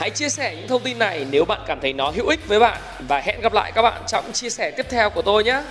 Hãy chia sẻ những thông tin này nếu bạn cảm thấy nó hữu ích với bạn và hẹn gặp lại các bạn trong chia sẻ tiếp theo của tôi nhé.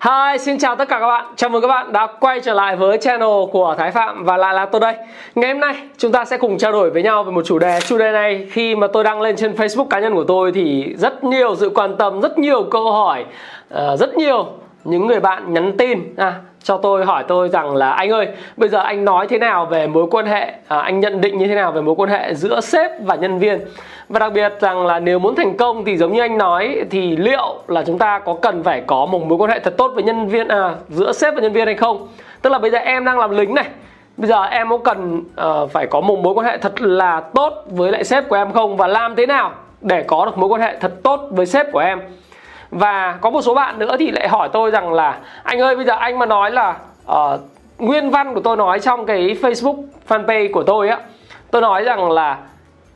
Hi, xin chào tất cả các bạn. Chào mừng các bạn đã quay trở lại với channel của Thái Phạm và lại là tôi đây. Ngày hôm nay chúng ta sẽ cùng trao đổi với nhau về một chủ đề. Chủ đề này khi mà tôi đăng lên trên Facebook cá nhân của tôi thì rất nhiều sự quan tâm, rất nhiều câu hỏi, ờ, rất nhiều những người bạn nhắn tin. À, cho tôi hỏi tôi rằng là anh ơi bây giờ anh nói thế nào về mối quan hệ à, anh nhận định như thế nào về mối quan hệ giữa sếp và nhân viên? Và đặc biệt rằng là nếu muốn thành công thì giống như anh nói thì liệu là chúng ta có cần phải có một mối quan hệ thật tốt với nhân viên à, giữa sếp và nhân viên hay không? Tức là bây giờ em đang làm lính này bây giờ em có cần uh, phải có một mối quan hệ thật là tốt với lại sếp của em không? Và làm thế nào để có được mối quan hệ thật tốt với sếp của em? Và có một số bạn nữa thì lại hỏi tôi rằng là anh ơi bây giờ anh mà nói là uh, nguyên văn của tôi nói trong cái Facebook fanpage của tôi á tôi nói rằng là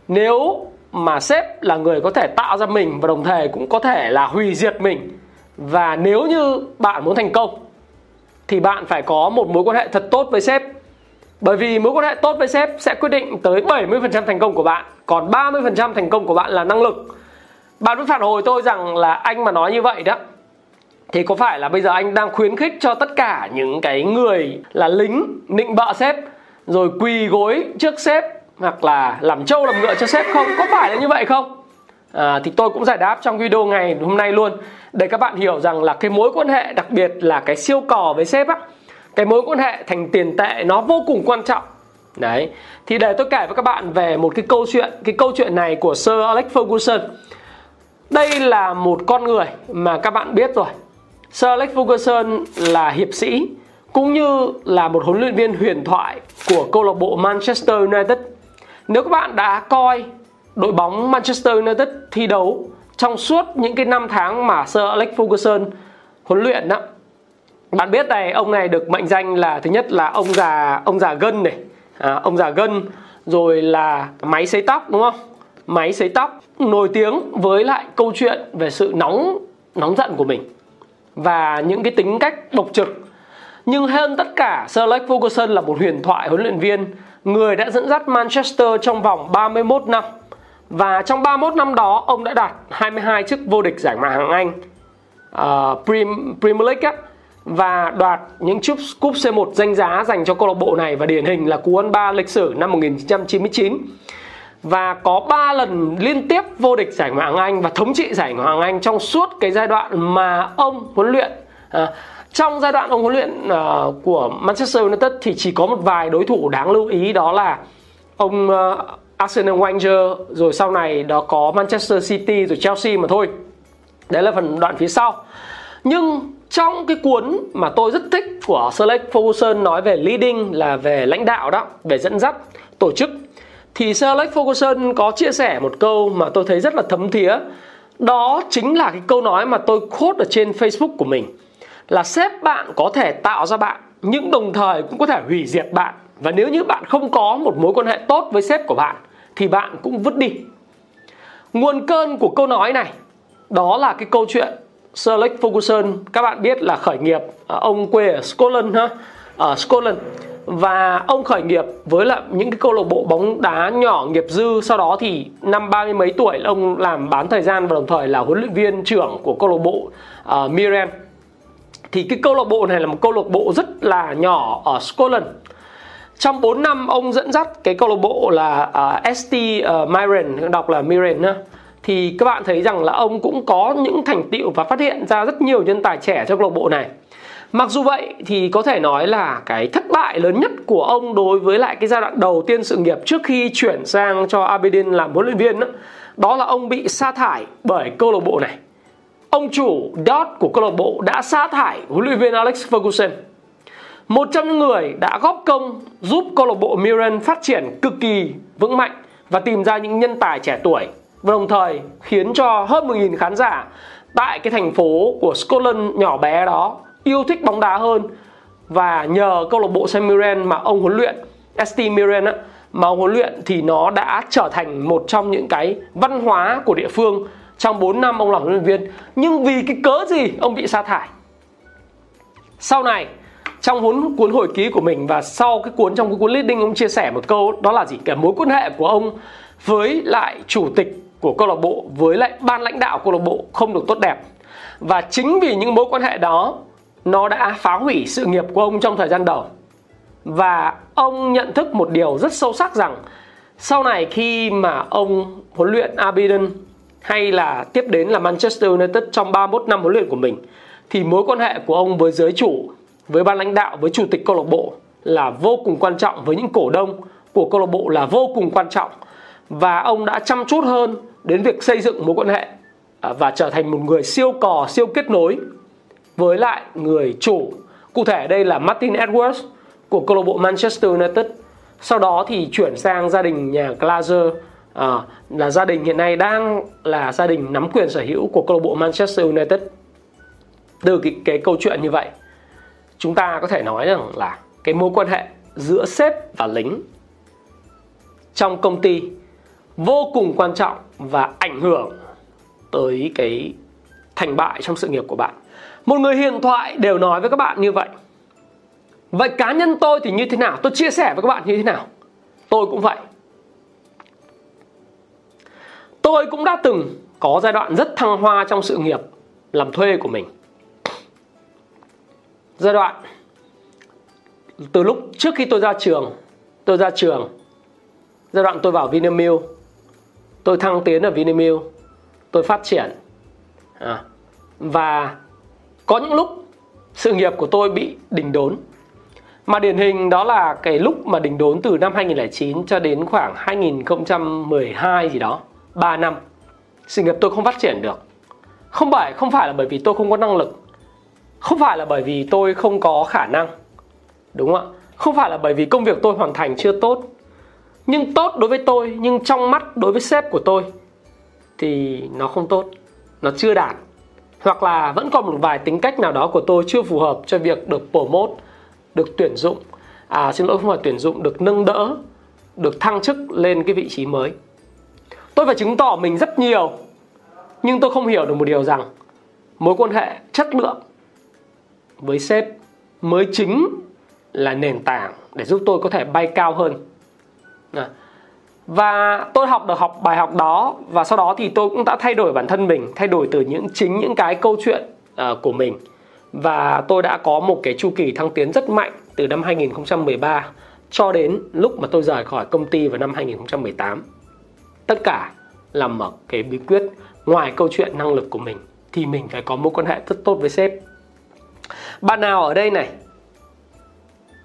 nếu mà sếp là người có thể tạo ra mình và đồng thời cũng có thể là hủy diệt mình và nếu như bạn muốn thành công thì bạn phải có một mối quan hệ thật tốt với sếp. Bởi vì mối quan hệ tốt với sếp sẽ quyết định tới 70% thành công của bạn còn 30% thành công của bạn là năng lực bạn mới phản hồi tôi rằng là anh mà nói như vậy đó. Thì có phải là bây giờ anh đang khuyến khích cho tất cả những cái người là lính nịnh bợ sếp rồi quỳ gối trước sếp hoặc là làm trâu làm ngựa cho sếp không? Có phải là như vậy không? À, thì tôi cũng giải đáp trong video ngày hôm nay luôn. Để các bạn hiểu rằng là cái mối quan hệ đặc biệt là cái siêu cò với sếp á cái mối quan hệ thành tiền tệ nó vô cùng quan trọng. Đấy. Thì để tôi kể với các bạn về một cái câu chuyện cái câu chuyện này của Sir Alex Ferguson đây là một con người mà các bạn biết rồi. Sir Alex Ferguson là hiệp sĩ cũng như là một huấn luyện viên huyền thoại của câu lạc bộ Manchester United. Nếu các bạn đã coi đội bóng Manchester United thi đấu trong suốt những cái năm tháng mà Sir Alex Ferguson huấn luyện đó bạn biết này ông này được mệnh danh là thứ nhất là ông già ông già gân này. À, ông già gân rồi là máy sấy tóc đúng không? Máy sấy tóc nổi tiếng với lại câu chuyện về sự nóng nóng giận của mình và những cái tính cách độc trực. Nhưng hơn tất cả Sir Alex Ferguson là một huyền thoại huấn luyện viên người đã dẫn dắt Manchester trong vòng 31 năm. Và trong 31 năm đó ông đã đạt 22 chức vô địch giải Ngoại hạng Anh uh, Premier League á, và đoạt những chiếc cúp C1 danh giá dành cho câu lạc bộ này và điển hình là cú ăn ba lịch sử năm 1999 và có 3 lần liên tiếp vô địch giải Ngoại hạng Anh và thống trị giải Ngoại hạng Anh trong suốt cái giai đoạn mà ông huấn luyện. À, trong giai đoạn ông huấn luyện uh, của Manchester United thì chỉ có một vài đối thủ đáng lưu ý đó là ông à, uh, Arsenal Wenger rồi sau này đó có Manchester City rồi Chelsea mà thôi. Đấy là phần đoạn phía sau. Nhưng trong cái cuốn mà tôi rất thích của Sir Alex Ferguson nói về leading là về lãnh đạo đó, về dẫn dắt tổ chức thì Sir Alex Ferguson có chia sẻ một câu mà tôi thấy rất là thấm thía. Đó chính là cái câu nói mà tôi quote ở trên Facebook của mình, là sếp bạn có thể tạo ra bạn, nhưng đồng thời cũng có thể hủy diệt bạn. Và nếu như bạn không có một mối quan hệ tốt với sếp của bạn, thì bạn cũng vứt đi. Nguồn cơn của câu nói này, đó là cái câu chuyện Sir Alex Ferguson, các bạn biết là khởi nghiệp à, ông quê ở Scotland ha? Ở Scotland và ông khởi nghiệp với lại những cái câu lạc bộ bóng đá nhỏ nghiệp dư sau đó thì năm ba mươi mấy tuổi ông làm bán thời gian và đồng thời là huấn luyện viên trưởng của câu lạc bộ ờ, uh, Miran thì cái câu lạc bộ này là một câu lạc bộ rất là nhỏ ở Scotland. Trong 4 năm ông dẫn dắt cái câu lạc bộ là uh, ST ờ, uh, Miran đọc là Miran nữa thì các bạn thấy rằng là ông cũng có những thành tựu và phát hiện ra rất nhiều nhân tài trẻ trong câu lạc bộ này. Mặc dù vậy thì có thể nói là cái thất bại lớn nhất của ông đối với lại cái giai đoạn đầu tiên sự nghiệp trước khi chuyển sang cho Aberdeen làm huấn luyện viên đó, đó là ông bị sa thải bởi câu lạc bộ này. Ông chủ Dot của câu lạc bộ đã sa thải huấn luyện viên Alex Ferguson. Một trong những người đã góp công giúp câu lạc bộ Miran phát triển cực kỳ vững mạnh và tìm ra những nhân tài trẻ tuổi và đồng thời khiến cho hơn 1.000 khán giả tại cái thành phố của Scotland nhỏ bé đó yêu thích bóng đá hơn. Và nhờ câu lạc bộ Saint Mirren mà ông huấn luyện ST Mirren á, mà ông huấn luyện thì nó đã trở thành một trong những cái văn hóa của địa phương trong 4 năm ông làm huấn luyện viên. Nhưng vì cái cớ gì ông bị sa thải? Sau này, trong cuốn cuốn hồi ký của mình và sau cái cuốn, trong cái cuốn leading, ông chia sẻ một câu đó là gì? Cái mối quan hệ của ông với lại chủ tịch của câu lạc bộ, với lại ban lãnh đạo câu lạc bộ không được tốt đẹp. Và chính vì những mối quan hệ đó nó đã phá hủy sự nghiệp của ông trong thời gian đầu. Và ông nhận thức một điều rất sâu sắc rằng sau này khi mà ông huấn luyện Aberdeen hay là tiếp đến là Manchester United trong 31 năm huấn luyện của mình thì mối quan hệ của ông với giới chủ, với ban lãnh đạo, với chủ tịch câu lạc bộ là vô cùng quan trọng với những cổ đông của câu lạc bộ là vô cùng quan trọng. Và ông đã chăm chút hơn đến việc xây dựng mối quan hệ à, và trở thành một người siêu cò, siêu kết nối với lại người chủ. Cụ thể đây là Martin Edwards của câu lạc bộ Manchester United. Sau đó thì chuyển sang gia đình nhà Glazer à, là gia đình hiện nay đang là gia đình nắm quyền sở hữu của câu lạc bộ Manchester United. Từ cái, cái câu chuyện như vậy, chúng ta có thể nói rằng là cái mối quan hệ giữa sếp và lính trong công ty vô cùng quan trọng và ảnh hưởng tới cái thành bại trong sự nghiệp của bạn. Một người hiện thoại đều nói với các bạn như vậy. Vậy cá nhân tôi thì như thế nào? Tôi chia sẻ với các bạn như thế nào? Tôi cũng vậy. Tôi cũng đã từng có giai đoạn rất thăng hoa trong sự nghiệp làm thuê của mình. Giai đoạn từ lúc trước khi tôi ra trường, tôi ra trường, giai đoạn tôi vào Vinamilk, tôi thăng tiến ở Vinamilk, tôi phát triển à, và có những lúc, sự nghiệp của tôi bị đình đốn. Mà điển hình đó là cái lúc mà đình đốn từ năm 2009 cho đến khoảng 2012 gì đó 3 năm, sự nghiệp tôi không phát triển được. Không phải không phải là bởi vì tôi không có năng lực. Không phải là bởi vì tôi không có khả năng. Đúng không ạ? Không phải là bởi vì công việc tôi hoàn thành chưa tốt. Nhưng tốt đối với tôi, nhưng trong mắt đối với sếp của tôi thì nó không tốt, nó chưa đạt hoặc là vẫn còn một vài tính cách nào đó của tôi chưa phù hợp cho việc được promote, được tuyển dụng. À xin lỗi, không phải tuyển dụng, được nâng đỡ, được thăng chức lên cái vị trí mới. Tôi phải chứng tỏ mình rất nhiều, nhưng tôi không hiểu được một điều rằng mối quan hệ chất lượng với sếp mới chính là nền tảng để giúp tôi có thể bay cao hơn và tôi học được học bài học đó và sau đó thì tôi cũng đã thay đổi bản thân mình thay đổi từ những chính những cái câu chuyện uh, của mình. Và tôi đã có một cái chu kỳ thăng tiến rất mạnh từ năm 2013 cho đến lúc mà tôi rời khỏi công ty vào năm 2018 tất cả là một cái bí quyết ngoài câu chuyện năng lực của mình thì mình phải có mối quan hệ rất tốt với sếp. Bạn nào ở đây này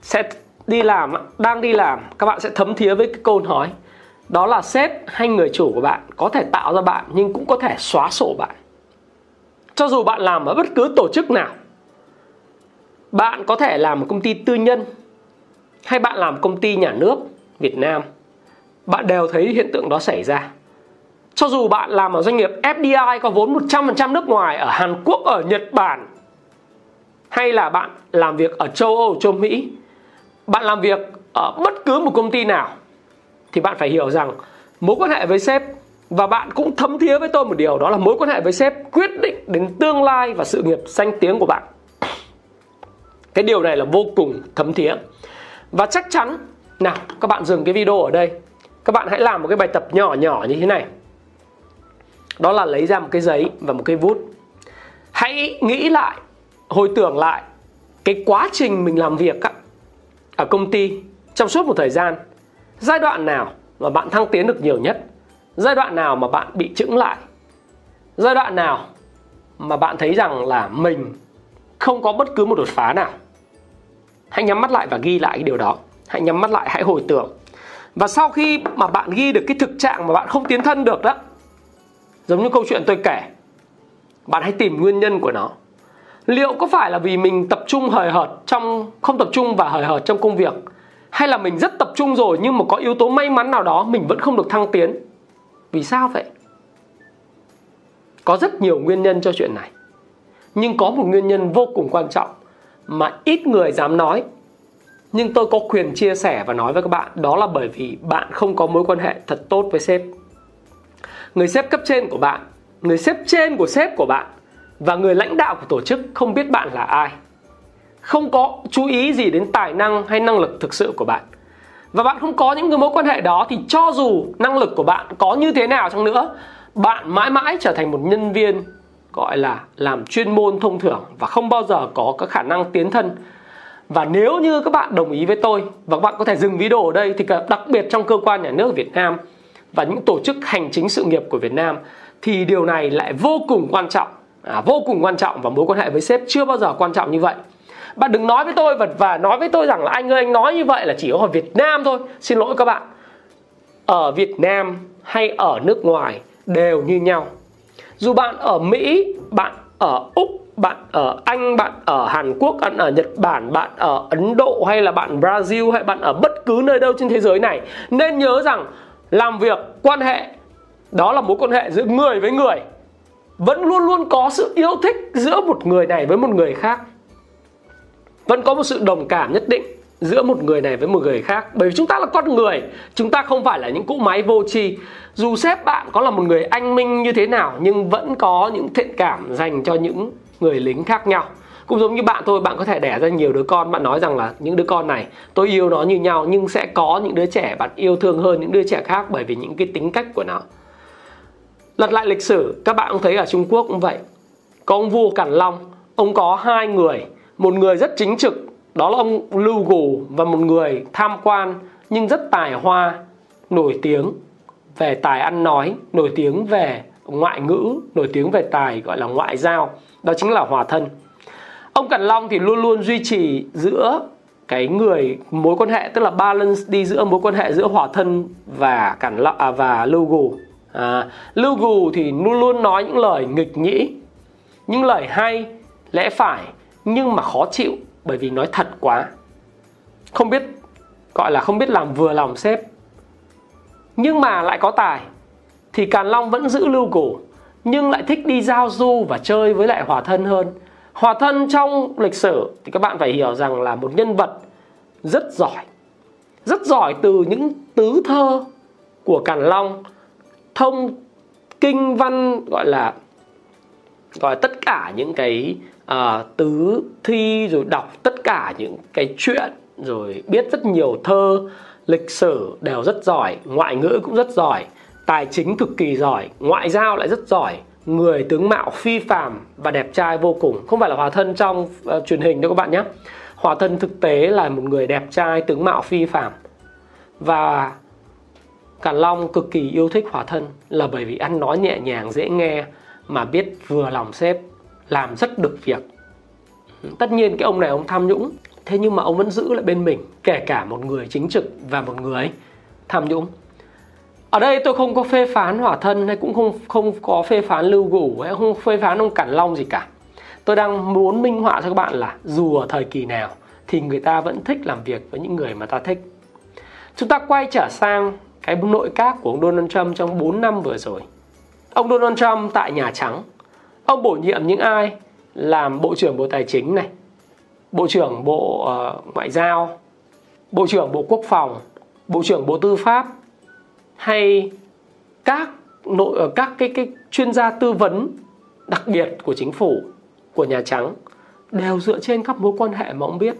sẽ đi làm đang đi làm các bạn sẽ thấm thía với cái câu nói đó là sếp hay người chủ của bạn có thể tạo ra bạn nhưng cũng có thể xóa sổ bạn. Cho dù bạn làm ở bất cứ tổ chức nào bạn có thể làm một công ty tư nhân hay bạn làm công ty nhà nước Việt Nam bạn đều thấy hiện tượng đó xảy ra. Cho dù bạn làm ở doanh nghiệp FDI có vốn 100% nước ngoài ở Hàn Quốc, ở Nhật Bản hay là bạn làm việc ở châu Âu, châu Mỹ bạn làm việc ở bất cứ một công ty nào thì bạn phải hiểu rằng mối quan hệ với sếp và bạn cũng thấm thía với tôi một điều đó là mối quan hệ với sếp quyết định đến tương lai và sự nghiệp danh tiếng của bạn. Cái điều này là vô cùng thấm thía. Và chắc chắn nào các bạn dừng cái video ở đây. Các bạn hãy làm một cái bài tập nhỏ nhỏ như thế này. Đó là lấy ra một cái giấy và một cái bút hãy nghĩ lại hồi tưởng lại cái quá trình mình làm việc á, ở công ty trong suốt một thời gian giai đoạn nào mà bạn thăng tiến được nhiều nhất? Giai đoạn nào mà bạn bị chững lại? Giai đoạn nào mà bạn thấy rằng là mình không có bất cứ một đột phá nào? Hãy nhắm mắt lại và ghi lại cái điều đó. Hãy nhắm mắt lại, hãy hồi tưởng. Và sau khi mà bạn ghi được cái thực trạng mà bạn không tiến thân được đó, giống như câu chuyện tôi kể, bạn hãy tìm nguyên nhân của nó. Liệu có phải là vì mình tập trung hời hợt trong, không tập trung và hời hợt trong công việc? Hay là mình rất tập trung rồi nhưng mà có yếu tố may mắn nào đó mình vẫn không được thăng tiến? Vì sao vậy? Có rất nhiều nguyên nhân cho chuyện này. Nhưng có một nguyên nhân vô cùng quan trọng mà ít người dám nói. Nhưng tôi có quyền chia sẻ và nói với các bạn, đó là bởi vì bạn không có mối quan hệ thật tốt với sếp. Người sếp cấp trên của bạn, người sếp trên của sếp của bạn và người lãnh đạo của tổ chức không biết bạn là ai không có chú ý gì đến tài năng hay năng lực thực sự của bạn. Và bạn không có những cái mối quan hệ đó thì cho dù năng lực của bạn có như thế nào chăng nữa bạn mãi mãi trở thành một nhân viên gọi là làm chuyên môn thông thường và không bao giờ có các khả năng tiến thân. Và nếu như các bạn đồng ý với tôi và các bạn có thể dừng video ở đây thì đặc biệt trong cơ quan nhà nước Việt Nam và những tổ chức hành chính sự nghiệp của Việt Nam thì điều này lại vô cùng quan trọng. À, vô cùng quan trọng và mối quan hệ với sếp chưa bao giờ quan trọng như vậy bạn đừng nói với tôi và, và nói với tôi rằng là anh ơi anh nói như vậy là chỉ ở Việt Nam thôi. Xin lỗi các bạn. Ở Việt Nam hay ở nước ngoài đều như nhau. Dù bạn ở Mỹ bạn ở Úc bạn ở Anh, bạn ở Hàn Quốc, bạn ở Nhật Bản, bạn ở Ấn Độ hay là bạn Brazil hay bạn ở bất cứ nơi đâu trên thế giới này nên nhớ rằng làm việc quan hệ đó là mối quan hệ giữa người với người vẫn luôn luôn có sự yêu thích giữa một người này với một người khác vẫn có một sự đồng cảm nhất định giữa một người này với một người khác. Bởi vì chúng ta là con người, chúng ta không phải là những cỗ máy vô tri. Dù sếp bạn có là một người anh minh như thế nào, nhưng vẫn có những thiện cảm dành cho những người lính khác nhau. Cũng giống như bạn thôi, bạn có thể đẻ ra nhiều đứa con. Bạn nói rằng là những đứa con này, tôi yêu nó như nhau, nhưng sẽ có những đứa trẻ bạn yêu thương hơn những đứa trẻ khác bởi vì những cái tính cách của nó. Lật lại lịch sử, các bạn cũng thấy ở trung quốc cũng vậy. Có ông vua càn long, ông có hai người một người rất chính trực đó là ông lưu gù và một người tham quan nhưng rất tài hoa nổi tiếng về tài ăn nói nổi tiếng về ngoại ngữ nổi tiếng về tài gọi là ngoại giao đó chính là hòa thân. Ông cẩn long thì luôn luôn duy trì giữa cái người mối quan hệ tức là balance đi giữa mối quan hệ giữa hòa thân và cẩn lọ à, và lưu gù à, lưu gù thì luôn luôn nói những lời nghịch nhĩ những lời hay lẽ phải nhưng mà khó chịu bởi vì nói thật quá không biết, gọi là không biết làm vừa lòng sếp nhưng mà lại có tài, thì Càn Long vẫn giữ lưu cổ, nhưng lại thích đi giao du và chơi với lại Hòa Thân hơn. Hòa Thân trong lịch sử, thì các bạn phải hiểu rằng là một nhân vật rất giỏi. Rất giỏi từ những tứ thơ của Càn Long, thông kinh văn, gọi là gọi là tất cả những cái à, tứ thi rồi đọc tất cả những cái chuyện rồi biết rất nhiều thơ lịch sử đều rất giỏi ngoại ngữ cũng rất giỏi tài chính cực kỳ giỏi ngoại giao lại rất giỏi người tướng mạo phi phàm và đẹp trai vô cùng. Không phải là hòa thân trong uh, truyền hình đâu các bạn nhé. Hòa thân thực tế là một người đẹp trai tướng mạo phi phàm. Và Càn Long cực kỳ yêu thích hòa thân là bởi vì ăn nói nhẹ nhàng dễ nghe mà biết vừa lòng sếp làm rất được việc. Tất nhiên cái ông này ông tham nhũng, thế nhưng mà ông vẫn giữ lại bên mình, kể cả một người chính trực và một người tham nhũng. Ở đây tôi không có phê phán hỏa thân hay cũng không không có phê phán lưu gủ hay không phê phán ông cản long gì cả. Tôi đang muốn minh họa cho các bạn là dù ở thời kỳ nào thì người ta vẫn thích làm việc với những người mà ta thích. Chúng ta quay trở sang cái nội các của ông Donald Trump trong 4 năm vừa rồi. Ông Donald Trump tại Nhà Trắng ông bổ nhiệm những ai làm bộ trưởng bộ tài chính này? Bộ trưởng bộ uh, ngoại giao? Bộ trưởng bộ quốc phòng? Bộ trưởng bộ tư pháp? Hay các nội ờ, các cái cái chuyên gia tư vấn đặc biệt của chính phủ của nhà trắng đều dựa trên các mối quan hệ mà ông biết?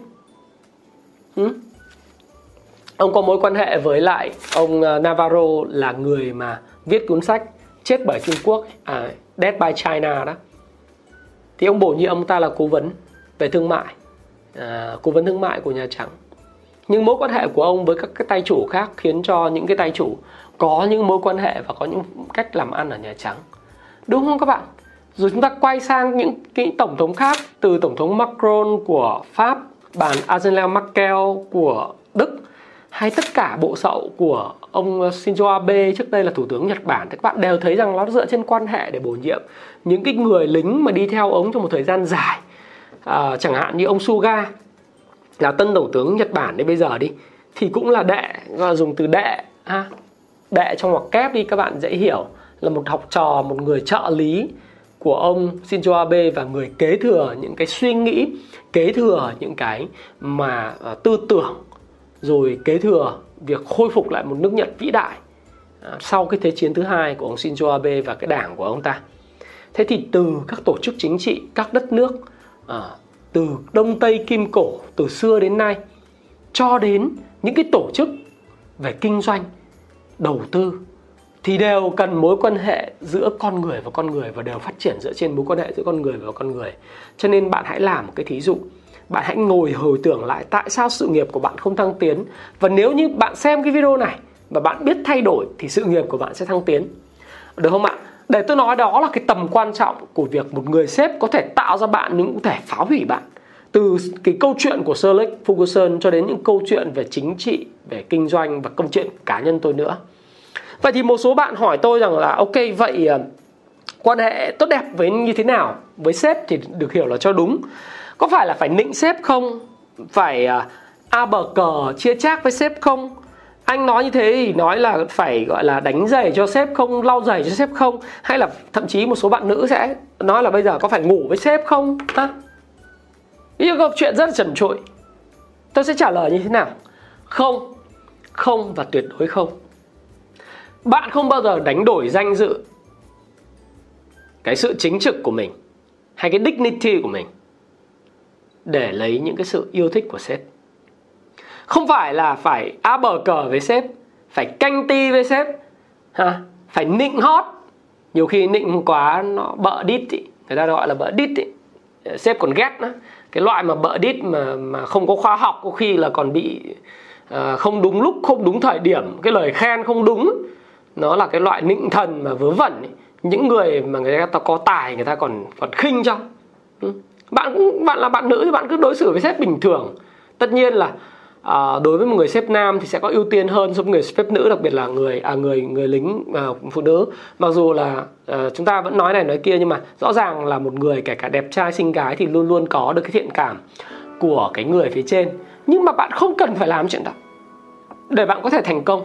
Ừ? ông có mối quan hệ với lại ông ờ, Navarro là người mà viết cuốn sách chết bởi Trung Quốc à, Dead by China đó thì ông bổ nhiệm ông ta là cố vấn về thương mại à, cố vấn thương mại của nhà trắng nhưng mối quan hệ của ông với các cái tay chủ khác khiến cho những cái tay chủ có những mối quan hệ và có những cách làm ăn ở Nhà Trắng. Đúng không các bạn? Rồi chúng ta quay sang những cái tổng thống khác từ tổng thống Macron của Pháp, bàn Angela Merkel của Đức hay tất cả bộ sậu của ông ờ, Shinzo Abe trước đây là thủ tướng Nhật Bản. Thì các bạn đều thấy rằng nó dựa trên quan hệ để bổ nhiệm những cái người lính mà đi theo ông trong một thời gian dài. À, chẳng hạn như ông Suga là tân tổng tướng Nhật Bản đến bây giờ đi thì cũng là đệ dùng từ đệ ha đệ trong ngoặc kép đi. Các bạn dễ hiểu là một học trò một người trợ lý của ông Shinzo Abe và người kế thừa những cái suy nghĩ kế thừa những cái mà uh, tư tưởng rồi kế thừa việc khôi phục lại một nước Nhật vĩ đại à, sau cái thế chiến thứ hai của ông Shinzo Abe và cái đảng của ông ta. Thế thì từ các tổ chức chính trị, các đất nước à, từ đông tây kim cổ, từ xưa đến nay, cho đến những cái tổ chức về kinh doanh, đầu tư, thì đều cần mối quan hệ giữa con người và con người và đều phát triển dựa trên mối quan hệ giữa con người và con người. Cho nên bạn hãy làm một cái thí dụ bạn hãy ngồi hồi tưởng lại tại sao sự nghiệp của bạn không thăng tiến. Và nếu như bạn xem cái video này và bạn biết thay đổi thì sự nghiệp của bạn sẽ thăng tiến. Được không ạ? Để tôi nói đó là cái tầm quan trọng của việc một người sếp có thể tạo ra bạn những thể phá hủy bạn. Từ cái câu chuyện của Sir Alex Ferguson cho đến những câu chuyện về chính trị, về kinh doanh và câu chuyện cá nhân tôi nữa. Vậy thì một số bạn hỏi tôi rằng là ok vậy ờ, quan hệ tốt đẹp với như thế nào? Với sếp thì được hiểu là cho đúng. Có phải là phải nịnh sếp không? Phải uh, a bờ cờ chia chác với sếp không? anh nói như thế thì nói là phải gọi là đánh giày cho sếp không lau giày cho sếp không? Hay là thậm chí một số bạn nữ sẽ nói là bây giờ có phải ngủ với sếp không? Ha như câu chuyện rất là trần trụi. Tôi sẽ trả lời như thế nào? Không không và tuyệt đối không. Bạn không bao giờ đánh đổi danh dự cái sự chính trực của mình hay cái dignity của mình để lấy những cái sự yêu thích của sếp không phải là phải á bờ cờ với sếp phải canh ti với sếp ha phải nịnh hót nhiều khi nịnh quá nó bợ đít ý. người ta gọi là bợ đít ý. sếp còn ghét nữa cái loại mà bợ đít mà mà không có khoa học có khi là còn bị uh, không đúng lúc không đúng thời điểm cái lời khen không đúng nó là cái loại nịnh thần mà vớ vẩn ý. những người mà người ta có tài người ta còn còn khinh cho. Ừ bạn cũng bạn là bạn nữ thì bạn cứ đối xử với sếp bình thường. Tất nhiên là à, đối với một người sếp nam thì sẽ có ưu tiên hơn so với người sếp nữ đặc biệt là người à người người lính à, phụ nữ. Mặc dù là à, chúng ta vẫn nói này nói kia nhưng mà rõ ràng là một người kể cả đẹp trai xinh gái thì luôn luôn có được cái thiện cảm của cái người phía trên. Nhưng mà bạn không cần phải làm chuyện đó. Để bạn có thể thành công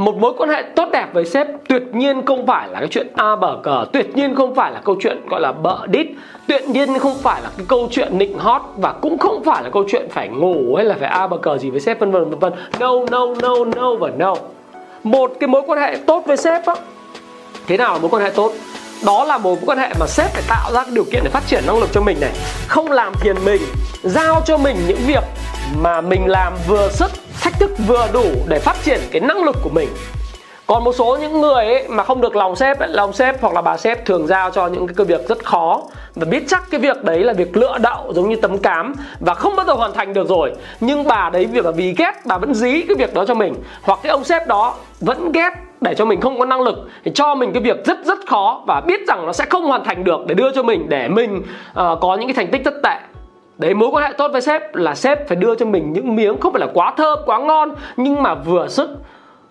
một mối quan hệ tốt đẹp với sếp tuyệt nhiên không phải là cái chuyện a bờ cờ, tuyệt nhiên không phải là câu chuyện gọi là bợ đít, tuyệt nhiên không phải là cái câu chuyện nịnh hót và cũng không phải là câu chuyện phải ngủ hay là phải a bờ cờ gì với sếp, vân vân vân vân. No no no no và no. Một cái mối quan hệ tốt với sếp á, thế nào là mối quan hệ tốt? Đó là một mối quan hệ mà sếp phải tạo ra điều kiện để phát triển năng lực cho mình này. Không làm phiền mình, giao cho mình những việc mà mình làm vừa sức thách thức vừa đủ để phát triển cái năng lực của mình. Còn một số những người ấy mà không được lòng sếp ấy, lòng sếp hoặc là bà sếp thường giao cho những cái công việc rất khó và biết chắc cái việc đấy là việc lựa đậu giống như tấm cám và không bao giờ hoàn thành được rồi. Nhưng bà đấy việc là vì ghét bà vẫn dí cái việc đó cho mình. Hoặc cái ông sếp đó vẫn ghét để cho mình không có năng lực thì cho mình cái việc rất rất khó và biết rằng nó sẽ không hoàn thành được để đưa cho mình để mình uh, có những cái thành tích rất tệ. Đấy mối quan hệ tốt với sếp là sếp phải đưa cho mình những miếng không phải là quá thơm, quá ngon nhưng mà vừa sức.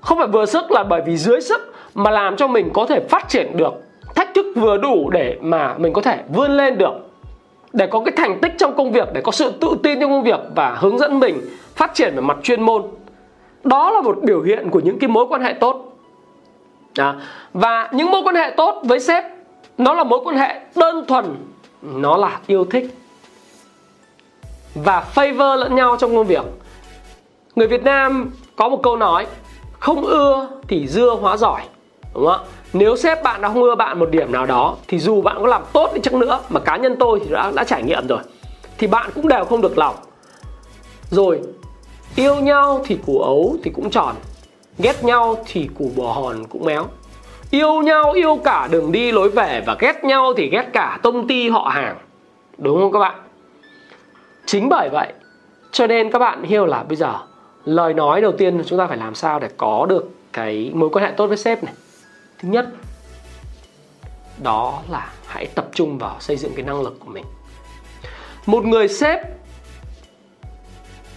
Không phải vừa sức là bởi vì dưới sức mà làm cho mình có thể phát triển được thách thức vừa đủ để mà mình có thể vươn lên được. Để có cái thành tích trong công việc để có sự tự tin trong công việc và hướng dẫn mình phát triển về mặt chuyên môn. Đó là một biểu hiện của những cái mối quan hệ tốt. À, và những mối quan hệ tốt với sếp nó là mối quan hệ đơn thuần. Nó là yêu thích và favor lẫn nhau trong công việc. Người Việt Nam có một câu nói, không ưa thì dưa hóa giỏi đúng không ạ? Nếu sếp bạn đã không ưa bạn một điểm nào đó, thì dù bạn có làm tốt đi chăng nữa mà cá nhân tôi thì đã đã trải nghiệm rồi, thì bạn cũng đều không được lòng. Rồi, yêu nhau thì củ ấu thì cũng tròn, ghét nhau thì củ bò hòn cũng méo. Yêu nhau yêu cả đường đi lối về và ghét nhau thì ghét cả công ty họ hàng đúng không các bạn? Chính bởi vậy, cho nên các bạn hiểu là bây giờ, lời nói đầu tiên chúng ta phải làm sao để có được cái mối quan hệ tốt với sếp này. Thứ nhất, đó là hãy tập trung vào xây dựng cái năng lực của mình. Một người sếp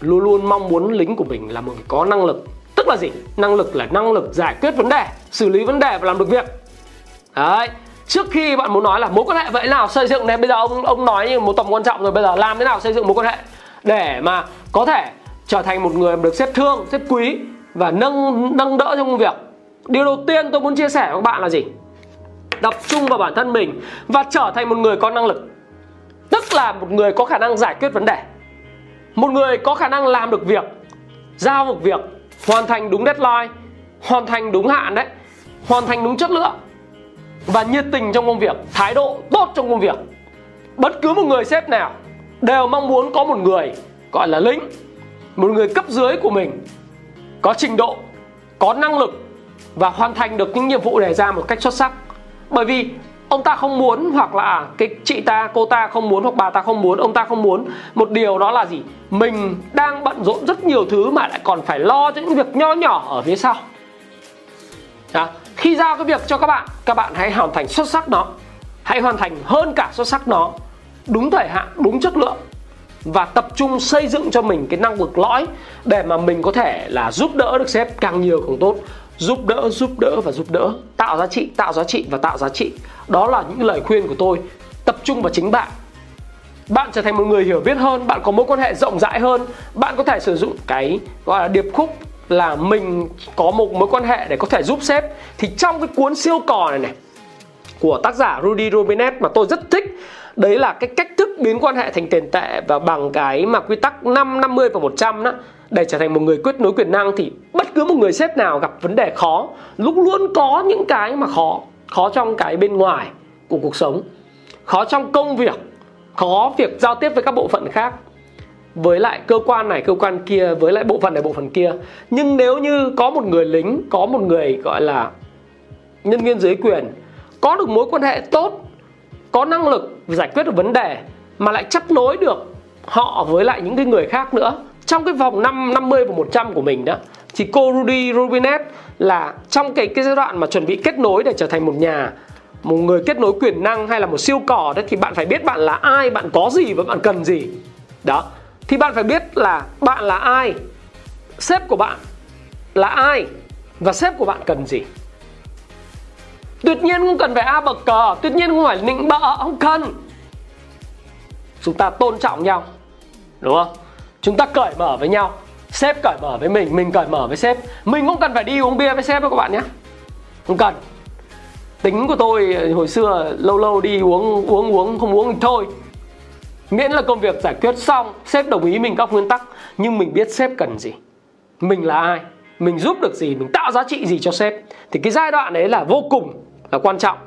luôn luôn mong muốn lính của mình là một người có năng lực, tức là gì? Năng lực là năng lực giải quyết vấn đề, xử lý vấn đề và làm được việc. Đấy trước khi bạn muốn nói là mối quan hệ vậy nào xây dựng này bây giờ ông ông nói như một tầm quan trọng rồi, bây giờ làm thế nào xây dựng mối quan hệ để mà có thể trở thành một người được xếp thương xếp quý và nâng nâng đỡ trong công việc? Điều đầu tiên tôi muốn chia sẻ với các bạn là gì? Tập trung vào bản thân mình và trở thành một người có năng lực. Tức là một người có khả năng giải quyết vấn đề. Một người có khả năng làm được việc, giao một việc, hoàn thành đúng deadline, hoàn thành đúng hạn đấy, hoàn thành đúng chất lượng và nhiệt tình trong công việc, thái độ tốt trong công việc. Bất cứ một người sếp nào đều mong muốn có một người gọi là lính, một người cấp dưới của mình, có trình độ, có năng lực và hoàn thành được những nhiệm vụ đề ra một cách xuất sắc. Bởi vì ông ta không muốn hoặc là cái chị ta, cô ta không muốn hoặc bà ta không muốn, ông ta không muốn một điều đó là gì? Mình đang bận rộn rất nhiều thứ mà lại còn phải lo cho những việc nho nhỏ ở phía sau. Đó khi giao cái việc cho các bạn các bạn hãy hoàn thành xuất sắc nó. Hãy hoàn thành hơn cả xuất sắc nó, đúng thời hạn, đúng chất lượng. Và tập trung xây dựng cho mình cái năng lực lõi để mà mình có thể là giúp đỡ được sếp càng nhiều càng tốt. Giúp đỡ giúp đỡ và giúp đỡ. Tạo giá trị, tạo giá trị và tạo giá trị. Đó là những lời khuyên của tôi. Tập trung vào chính bạn. Bạn trở thành một người hiểu biết hơn, bạn có mối quan hệ rộng rãi hơn, bạn có thể sử dụng cái, gọi là điệp khúc là mình có một mối quan hệ để có thể giúp sếp. Thì trong cái cuốn siêu cò này này, của tác giả Rudy Robinet mà tôi rất thích, đấy là cái cách thức biến quan hệ thành tiền tệ và bằng cái mà quy tắc 5 50 và 100 đó để trở thành một người quyết nối quyền năng thì bất cứ một người sếp nào gặp vấn đề khó lúc luôn có những cái mà khó khó trong cái bên ngoài của cuộc sống, khó trong công việc, khó việc giao tiếp với các bộ phận khác với lại cơ quan này, cơ quan kia, với lại bộ phận này, bộ phận kia. Nhưng nếu như có một người lính, có một người, gọi là, nhân viên dưới quyền, có được mối quan hệ tốt, có năng lực giải quyết được vấn đề, mà lại chấp nối được họ với lại những cái người khác nữa, trong cái vòng 5 50 và 100 của mình đó, thì cô Rudy Rubinet là trong cái cái giai đoạn mà chuẩn bị kết nối để trở thành một nhà, một người kết nối quyền năng hay là một siêu cỏ đấy thì bạn phải biết bạn là ai, bạn có gì và bạn cần gì. Đó thì bạn phải biết là bạn là ai, sếp của bạn là ai và sếp của bạn cần gì. Tuyệt nhiên không cần phải a bậc cờ, tuyệt nhiên không phải nịnh bợ, không cần. Chúng ta tôn trọng nhau, đúng không? Chúng ta cởi mở với nhau. Sếp cởi mở với mình mình cởi mở với sếp. Mình cũng cần phải đi uống bia với sếp đâu các bạn nhé. Không cần. Tính của tôi hồi xưa lâu lâu đi uống uống uống, không uống thì thôi miễn là công việc giải quyết xong sếp đồng ý mình các nguyên tắc nhưng mình biết sếp cần gì. Mình là ai? Mình giúp được gì? Mình tạo giá trị gì cho sếp? Thì cái giai đoạn đấy là vô cùng là quan trọng.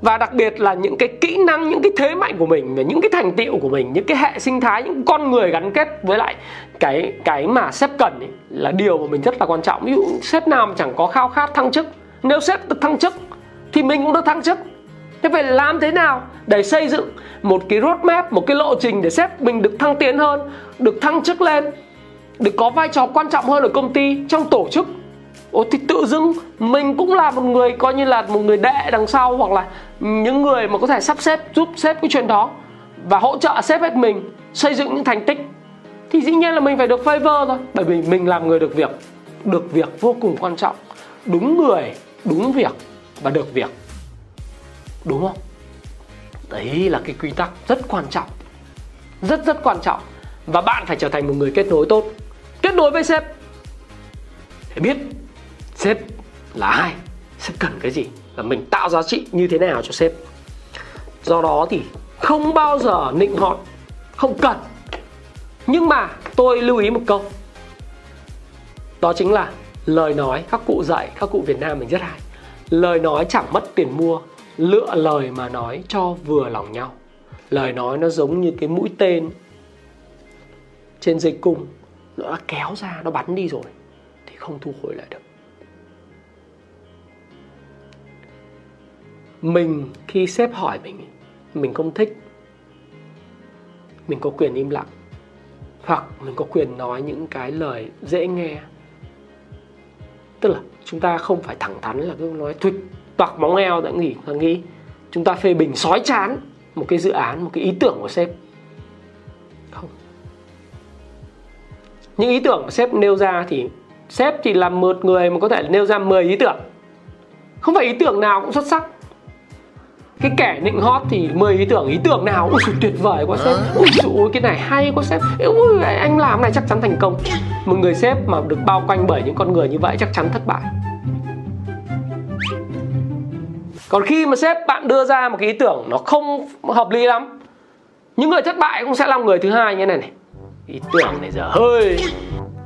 Và đặc biệt là những cái kỹ năng những cái thế mạnh của mình và những cái thành tiệu của mình những cái hệ sinh thái những con người gắn kết với lại cái cái mà sếp cần ấy, là điều mà mình rất là quan trọng. Ví dụ sếp nào mà chẳng có khao khát thăng chức nếu sếp được thăng chức thì mình cũng được thăng chức thế phải làm thế nào để xây dựng một cái roadmap, một cái lộ trình để sếp mình được thăng tiến hơn, được thăng chức lên, được có vai trò quan trọng hơn ở công ty trong tổ chức? Ồ, thì tự dưng mình cũng là một người coi như là một người đệ đằng sau hoặc là những người mà có thể sắp xếp giúp sếp cái chuyện đó và hỗ trợ sếp hết mình, xây dựng những thành tích. Thì dĩ nhiên là mình phải được favor thôi, bởi vì mình làm người được việc được việc vô cùng quan trọng. Đúng người, đúng việc và được việc đúng không? Đấy là cái quy tắc rất quan trọng. Rất rất quan trọng. Và bạn phải trở thành một người kết nối tốt. Kết nối với sếp. Để biết sếp là ai, sếp cần cái gì, và mình tạo giá trị như thế nào cho sếp. Do đó thì không bao giờ nịnh họ không cần. Nhưng mà tôi lưu ý một câu. Đó chính là lời nói các cụ dạy, các cụ việt nam mình rất hay. Lời nói chẳng mất tiền mua lựa lời mà nói cho vừa lòng nhau. Lời nói nó giống như cái mũi tên trên dây cung, nó đã kéo ra, nó bắn đi rồi, thì không thu hồi lại được. Mình khi sếp hỏi mình mình không thích, mình có quyền im lặng, hoặc mình có quyền nói những cái lời dễ nghe. Tức là chúng ta không phải thẳng thắn là cứ nói thuyết toạc móng eo đã nghỉ và nghĩ chúng ta phê bình sói chán một cái dự án một cái ý tưởng của sếp. Không. Những ý tưởng mà sếp nêu ra thì sếp chỉ là một người mà có thể nêu ra 10 ý tưởng. Không phải ý tưởng nào cũng xuất sắc. Cái kẻ nịnh hót thì 10 ý tưởng ý tưởng nào ui tuyệt vời quá sếp. Ui ui cái này hay quá sếp. Ui anh làm này chắc chắn thành công. Một người sếp mà được bao quanh bởi những con người như vậy chắc chắn thất bại còn khi mà sếp bạn đưa ra một cái ý tưởng nó không hợp lý lắm, những người thất bại cũng sẽ là người thứ hai như này này. Ý tưởng này giờ hơi.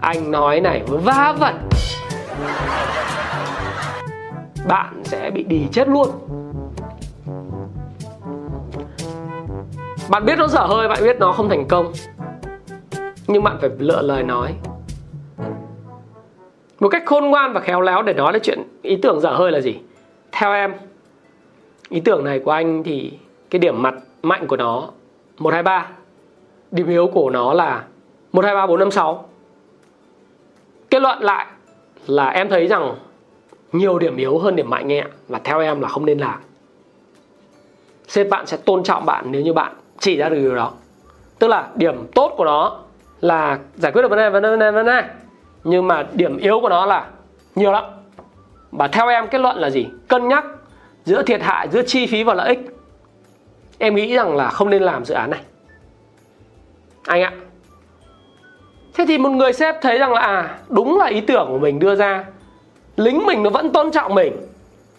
Anh nói này vá vẩn. Bạn sẽ bị đi chết luôn. Bạn biết nó dở hơi, bạn biết nó không thành công. Nhưng bạn phải lựa lời nói. Một cách khôn ngoan và khéo léo để nói đến chuyện ý tưởng dở hơi là gì? Theo em ý tưởng này của anh thì cái điểm mặt mạnh của nó 123 điểm yếu của nó là 123 456 kết luận lại là em thấy rằng nhiều điểm yếu hơn điểm mạnh nhẹ và theo em là không nên làm. Sếp bạn sẽ tôn trọng bạn nếu như bạn chỉ ra được điều đó. Tức là điểm tốt của nó là giải quyết được vấn đề vấn đề vấn đề vấn đề. Nhưng mà điểm yếu của nó là nhiều lắm. Và theo em, kết luận là gì? Cân nhắc giữa thiệt hại, giữa chi phí và lợi ích, em nghĩ rằng là không nên làm dự án này. Anh ạ. Thế thì một người sếp thấy rằng là à đúng là ý tưởng của mình đưa ra, lính mình nó vẫn tôn trọng mình,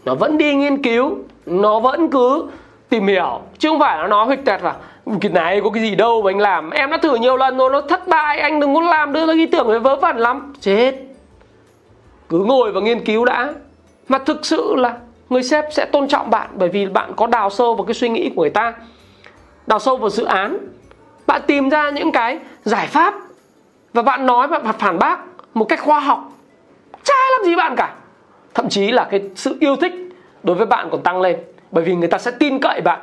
nó vẫn đi nghiên cứu, nó vẫn cứ tìm hiểu, chứ không phải là nó huỵch tẹt là cái này có cái gì đâu mà anh làm, em đã thử nhiều lần rồi, nó thất bại, anh đừng có làm đưa ra ý tưởng về vớ vẩn lắm. Chết. Cứ ngồi và nghiên cứu đã. Mà thực sự là người sếp sẽ tôn trọng bạn bởi vì bạn có đào sâu vào cái suy nghĩ của người ta đào sâu vào dự án. Bạn tìm ra những cái giải pháp và bạn nói và phản bác một cách khoa học chả làm gì bạn cả. Thậm chí là cái sự yêu thích đối với bạn còn tăng lên bởi vì người ta sẽ tin cậy bạn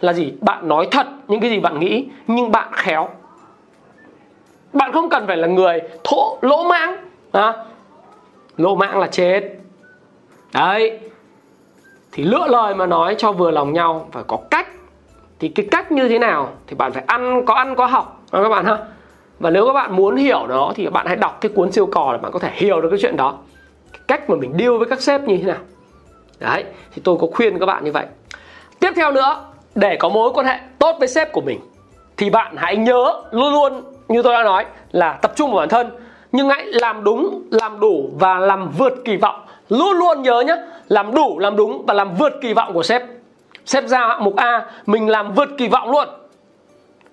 là gì? Bạn nói thật những cái gì bạn nghĩ nhưng bạn khéo. Bạn không cần phải là người thổ lỗ mãng à, lỗ mãng là chết. Đấy thì lựa lời mà nói cho vừa lòng nhau phải có cách. Thì cái cách như thế nào thì bạn phải ăn, có ăn, có học. Vâng các bạn ha? Và nếu các bạn muốn hiểu nó thì bạn hãy đọc cái cuốn siêu cò để bạn có thể hiểu được cái chuyện đó. Cái cách mà mình điêu với các sếp như thế nào. Đấy, thì tôi có khuyên các bạn như vậy. Tiếp theo nữa, để có mối quan hệ tốt với sếp của mình thì bạn hãy nhớ luôn luôn như tôi đã nói là tập trung vào bản thân, nhưng hãy làm đúng, làm đủ và làm vượt kỳ vọng luôn luôn nhớ nhé làm đủ làm đúng và làm vượt kỳ vọng của sếp. Sếp ra hạng mục a mình làm vượt kỳ vọng luôn.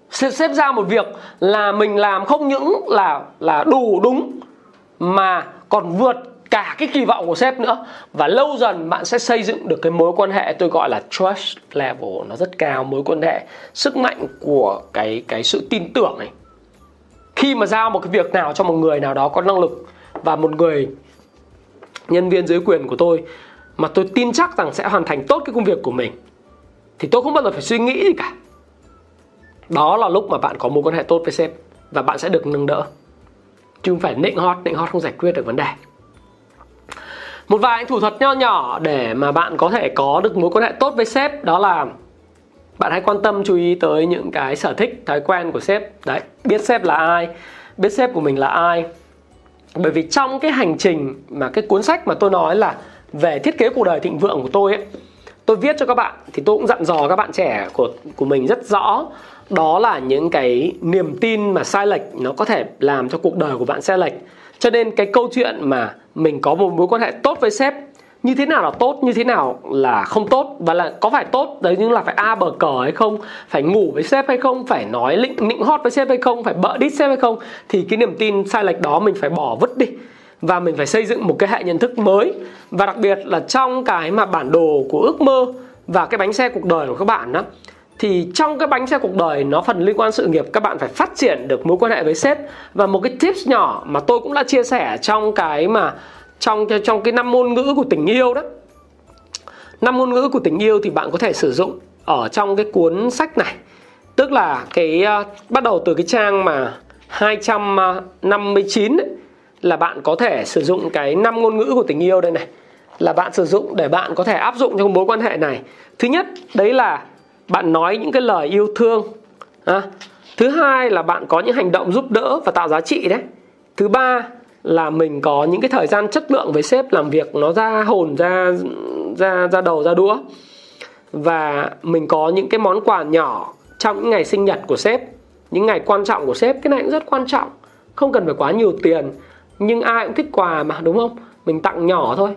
Sếp, sếp ra một việc là mình làm không những là là đủ đúng mà còn vượt cả cái kỳ vọng của sếp nữa. Và lâu dần bạn sẽ xây dựng được cái mối quan hệ tôi gọi là trust level. Nó rất cao mối quan hệ sức mạnh của cái cái sự tin tưởng này. Khi mà giao một cái việc nào cho một người nào đó có năng lực và một người nhân viên dưới quyền của tôi, mà tôi tin chắc rằng sẽ hoàn thành tốt cái công việc của mình, thì tôi không bao giờ phải suy nghĩ gì cả. Đó là lúc mà bạn có mối quan hệ tốt với sếp, và bạn sẽ được nâng đỡ. Chứ không phải nịnh hót nịnh hót không giải quyết được vấn đề. Một vài thủ thuật nho nhỏ để mà bạn có thể có được mối quan hệ tốt với sếp, đó là bạn hãy quan tâm, chú ý tới những cái sở thích, thói quen của sếp. Đấy, biết sếp là ai, biết sếp của mình là ai bởi vì trong cái hành trình mà cái cuốn sách mà tôi nói là về thiết kế cuộc đời thịnh vượng của tôi ấy, tôi viết cho các bạn thì tôi cũng dặn dò các bạn trẻ của của mình rất rõ. Đó là những cái niềm tin mà sai lệch nó có thể làm cho cuộc đời của bạn sai lệch. Cho nên cái câu chuyện mà mình có một mối quan hệ tốt với sếp như thế nào là tốt, như thế nào là không tốt? Và là có phải tốt đấy nhưng là phải a bờ cờ hay không? Phải ngủ với sếp hay không? Phải nói lịnh, nịnh hót với sếp hay không? Phải bợ đít sếp hay không? Thì cái niềm tin sai lệch đó mình phải bỏ vứt đi. Và mình phải xây dựng một cái hệ nhận thức mới. Và đặc biệt là trong cái mà bản đồ của ước mơ và cái bánh xe cuộc đời của các bạn đó thì trong cái bánh xe cuộc đời nó phần liên quan sự nghiệp, các bạn phải phát triển được mối quan hệ với sếp. Và một cái tips nhỏ mà tôi cũng đã chia sẻ trong cái mà trong trong cái năm ngôn ngữ của tình yêu đó. Năm ngôn ngữ của tình yêu thì bạn có thể sử dụng ở trong cái cuốn sách này. Tức là cái uh, bắt đầu từ cái trang mà 259 ấy, là bạn có thể sử dụng cái năm ngôn ngữ của tình yêu đây này. Là bạn sử dụng để bạn có thể áp dụng trong mối quan hệ này. Thứ nhất đấy là bạn nói những cái lời yêu thương à, thứ hai là bạn có những hành động giúp đỡ và tạo giá trị đấy. Thứ ba là mình có những cái thời gian chất lượng với sếp làm việc nó ra hồn, ra ra ra đầu, ra đũa. Và mình có những cái món quà nhỏ trong những ngày sinh nhật của sếp, những ngày quan trọng của sếp, cái này cũng rất quan trọng, không cần phải quá nhiều tiền. Nhưng ai cũng thích quà mà, đúng không? Mình tặng nhỏ thôi.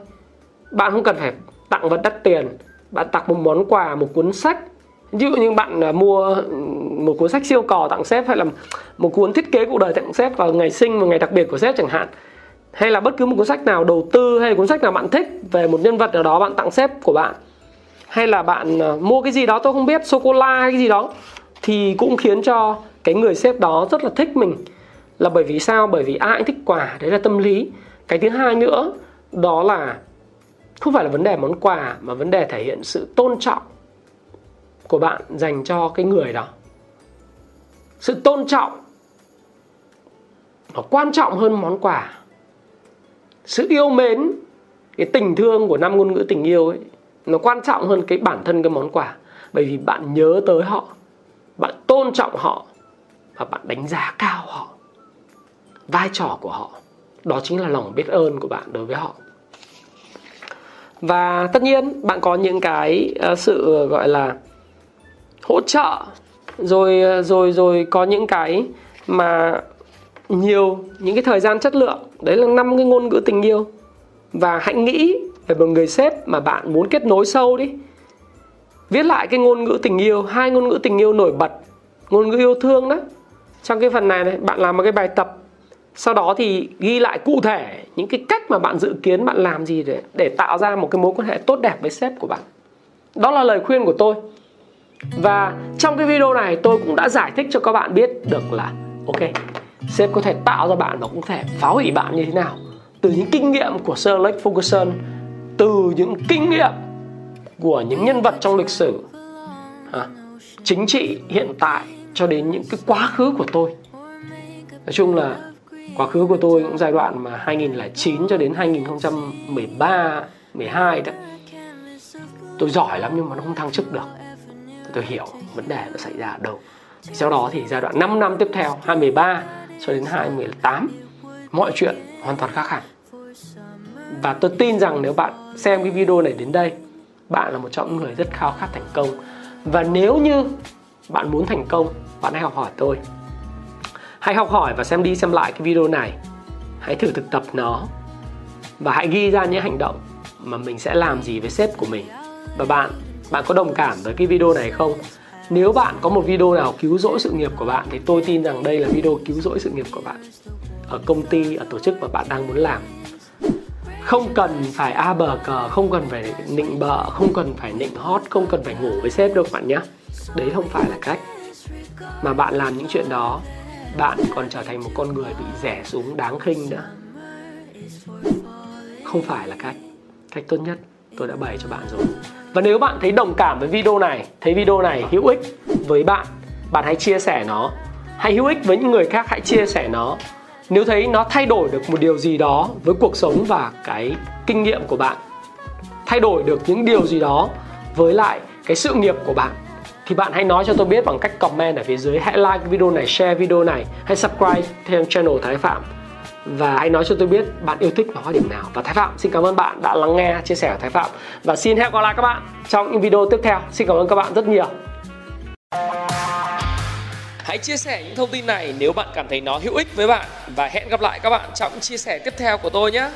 Bạn không cần phải tặng vật đắt tiền. Bạn tặng một món quà, một cuốn sách ví dụ như bạn à, mua một cuốn sách siêu cò tặng sếp hay là một cuốn thiết kế cuộc đời tặng sếp vào ngày sinh và ngày đặc biệt của sếp chẳng hạn. Hay là bất cứ một cuốn sách nào đầu tư hay cuốn sách nào bạn thích về một nhân vật nào đó bạn tặng sếp của bạn. Hay là bạn à, mua cái gì đó, tôi không biết sô cô la hay cái gì đó, thì cũng khiến cho cái người sếp đó rất là thích mình. Là bởi vì sao? Bởi vì ai cũng thích quà, đấy là tâm lý. Cái thứ hai nữa, đó là không phải là vấn đề món quà, mà vấn đề thể hiện sự tôn trọng của bạn dành cho cái người đó. Sự tôn trọng nó quan trọng hơn món quà. Sự yêu mến, cái tình thương của năm ngôn ngữ tình yêu ấy, nó quan trọng hơn cái bản thân cái món quà. Bởi vì bạn nhớ tới họ, bạn tôn trọng họ và bạn đánh giá cao họ. Vai trò của họ, đó chính là lòng biết ơn của bạn đối với họ. Và tất nhiên, bạn có những cái ờ, sự ờ, gọi là hỗ trợ. Rồi ờ, rồi rồi có những cái mà nhiều, những cái thời gian chất lượng. Đấy là năm cái ngôn ngữ tình yêu. Và hãy nghĩ về một người sếp mà bạn muốn kết nối sâu đi. Viết lại cái ngôn ngữ tình yêu, hai ngôn ngữ tình yêu nổi bật, ngôn ngữ yêu thương đó. Trong cái phần này này, bạn làm một cái bài tập. Sau đó thì ghi lại cụ thể những cái cách mà bạn dự kiến bạn làm gì để để tạo ra một cái mối quan hệ tốt đẹp với sếp của bạn. Đó là lời khuyên của tôi và trong cái video này tôi cũng đã giải thích cho các bạn biết được là ok sếp có thể tạo ra bạn và cũng có thể phá hủy bạn như thế nào. Từ những kinh nghiệm của Sir Alex Ferguson từ những kinh nghiệm của những nhân vật trong lịch sử à, chính trị hiện tại cho đến những cái quá khứ của tôi. Nói chung là quá khứ của tôi cũng giai đoạn mà 2009 cho đến 2013 12 đó. Tôi giỏi lắm nhưng mà nó không thăng chức được tôi hiểu vấn đề nó xảy ra ở đâu. Sau đó thì giai đoạn 5 năm tiếp theo 2013 cho đến 2018 mọi chuyện hoàn toàn khác hẳn. Và tôi tin rằng nếu bạn xem cái video này đến đây, bạn là một trong những người rất khao khát thành công. Và nếu như bạn muốn thành công, bạn hãy học hỏi tôi. Hãy học hỏi và xem đi xem lại cái video này. Hãy thử thực tập nó. Và hãy ghi ra những hành động mà mình sẽ làm gì với sếp của mình. Và bạn bạn có đồng cảm với cái video này không? Nếu bạn có một video nào cứu rỗi sự nghiệp của bạn, thì tôi tin rằng đây là video cứu rỗi sự nghiệp của bạn. Ở công ty, ở tổ chức mà bạn đang muốn làm. Không cần phải a bờ cờ, không cần phải nịnh bợ, không cần phải nịnh hot không cần phải ngủ với sếp đâu bạn nhé đấy không phải là cách. Mà bạn làm những chuyện đó, bạn còn trở thành một con người bị rẻ xuống đáng khinh nữa. Không phải là cách. Cách tốt nhất tôi đã bày cho bạn rồi. Và nếu bạn thấy đồng cảm với video này, thấy video này hữu ích với bạn bạn hãy chia sẻ nó. Hãy hữu ích với những người khác, hãy chia sẻ nó. Nếu thấy nó thay đổi được một điều gì đó với cuộc sống và cái kinh nghiệm của bạn, thay đổi được những điều gì đó với lại cái sự nghiệp của bạn, thì bạn hãy nói cho tôi biết bằng cách comment ở phía dưới. Hãy like video này, share video này. Hãy subscribe theo channel Thái Phạm và hãy nói cho tôi biết bạn yêu thích nó ở điểm nào. Và Thái Phạm, xin cảm ơn bạn đã lắng nghe, chia sẻ của Thái Phạm. Và xin hẹn gặp lại các bạn trong những video tiếp theo. Xin cảm ơn các bạn rất nhiều. Hãy chia sẻ những thông tin này nếu bạn cảm thấy nó hữu ích với bạn. Và hẹn gặp lại các bạn trong chia sẻ tiếp theo của tôi nhé.